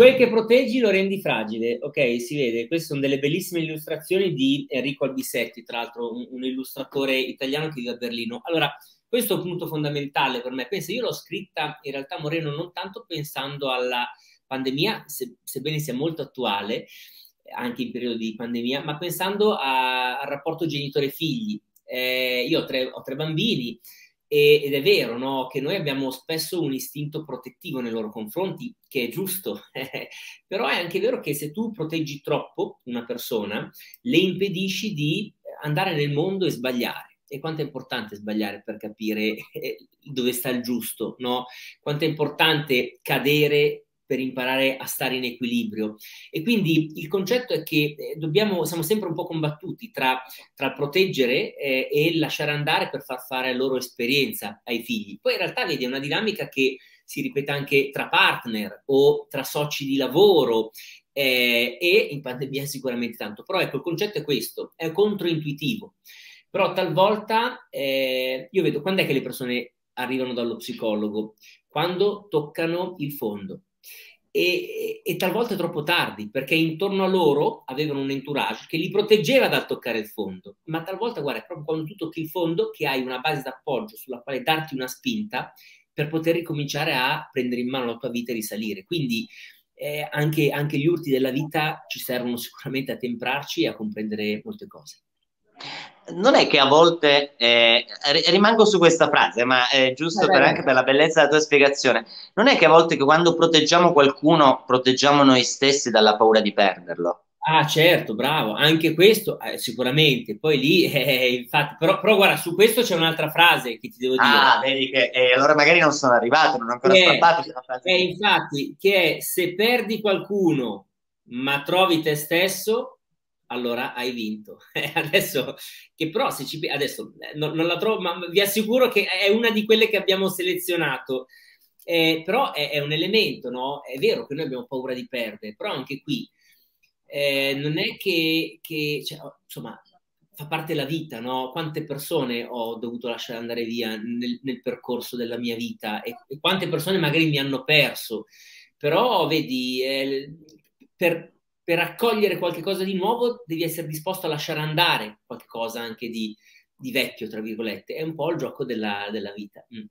Quel che proteggi lo rendi fragile. Ok, si vede. Queste sono delle bellissime illustrazioni di Enrico Albisetti, tra l'altro un, un illustratore italiano che vive a Berlino. Allora, questo è un punto fondamentale per me. Pensa, io l'ho scritta in realtà Moreno non tanto pensando alla pandemia, se, sebbene sia molto attuale, anche in periodo di pandemia, ma pensando a, al rapporto genitore-figli. Eh, io ho tre, ho tre bambini e, ed è vero no, che noi abbiamo spesso un istinto protettivo nei loro confronti, che è giusto, però è anche vero che se tu proteggi troppo una persona, le impedisci di andare nel mondo e sbagliare e quanto è importante sbagliare per capire eh, dove sta il giusto, no? Quanto è importante cadere per imparare a stare in equilibrio. E quindi il concetto è che eh, dobbiamo, siamo sempre un po' combattuti tra, tra proteggere eh, e lasciare andare per far fare la loro esperienza ai figli. Poi in realtà vedi, è una dinamica che si ripete anche tra partner o tra soci di lavoro eh, e in pandemia sicuramente tanto. Però ecco, il concetto è questo, è controintuitivo. Però talvolta eh, io vedo quando è che le persone arrivano dallo psicologo? Quando toccano il fondo e, e, talvolta troppo tardi perché intorno a loro avevano un entourage che li proteggeva dal toccare il fondo, ma talvolta guarda è proprio quando tu tocchi il fondo che hai una base d'appoggio sulla quale darti una spinta per poter ricominciare a prendere in mano la tua vita e risalire. Quindi eh, anche, anche gli urti della vita ci servono sicuramente a temprarci e a comprendere molte cose non è che a volte, eh, rimango su questa frase, ma è giusto per, anche per la bellezza della tua spiegazione, non è che a volte che quando proteggiamo qualcuno, proteggiamo noi stessi dalla paura di perderlo. Ah, certo, bravo, anche questo eh, sicuramente. Poi lì, eh, infatti, però, però, guarda, su questo c'è un'altra frase che ti devo dire. Ah, vedi che eh, allora magari non sono arrivato, non ho ancora che scappato. È, infatti, che è se perdi qualcuno ma trovi te stesso, allora hai vinto. adesso, che però se ci adesso eh, non, non, la trovo, ma vi assicuro che è una di quelle che abbiamo selezionato. Eh, però è, è, un elemento, no? È vero che noi abbiamo paura di perdere, però anche qui eh, non è che, che cioè, insomma, fa parte della vita, no? Quante persone ho dovuto lasciare andare via nel, nel percorso della mia vita e, e, quante persone magari mi hanno perso. Però, vedi, eh, per, per accogliere qualcosa di nuovo devi essere disposto a lasciare andare qualcosa anche di, di, vecchio, tra virgolette. È un po' il gioco della, della vita. Mm.